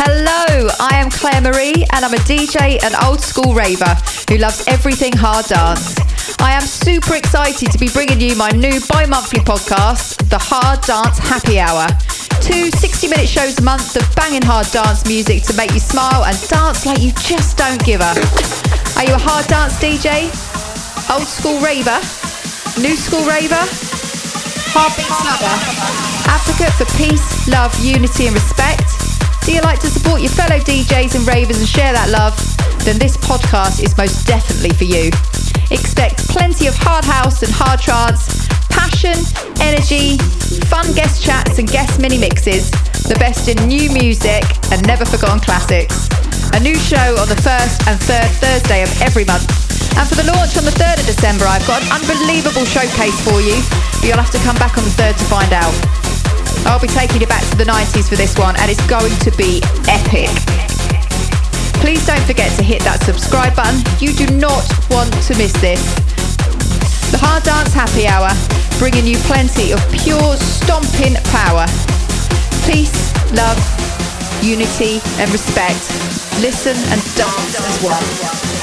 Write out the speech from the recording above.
Hello, I am Claire Marie and I'm a DJ and old school raver who loves everything hard dance. I am super excited to be bringing you my new bi monthly podcast, The Hard Dance Happy Hour. Two 60 minute shows a month of banging hard dance music to make you smile and dance like you just don't give a. Are you a hard dance DJ? Old school raver? New school raver? Heartbeat lover? Advocate for peace, love, unity and respect? Do you like to support your fellow DJs and ravers and share that love? Then this podcast is most definitely for you. Expect plenty of hard house and hard trance, passion, energy, fun guest chats and guest mini mixes, the best in new music and never forgotten classics. A new show on the first and third Thursday of every month. And for the launch on the 3rd of December, I've got an unbelievable showcase for you, but you'll have to come back on the 3rd to find out. I'll be taking you back to the 90s for this one, and it's going to be epic. Please don't forget to hit that subscribe button. You do not want to miss this. The Hard Dance Happy Hour, bringing you plenty of pure stomping power. Peace, love, unity, and respect. Listen and dance as one.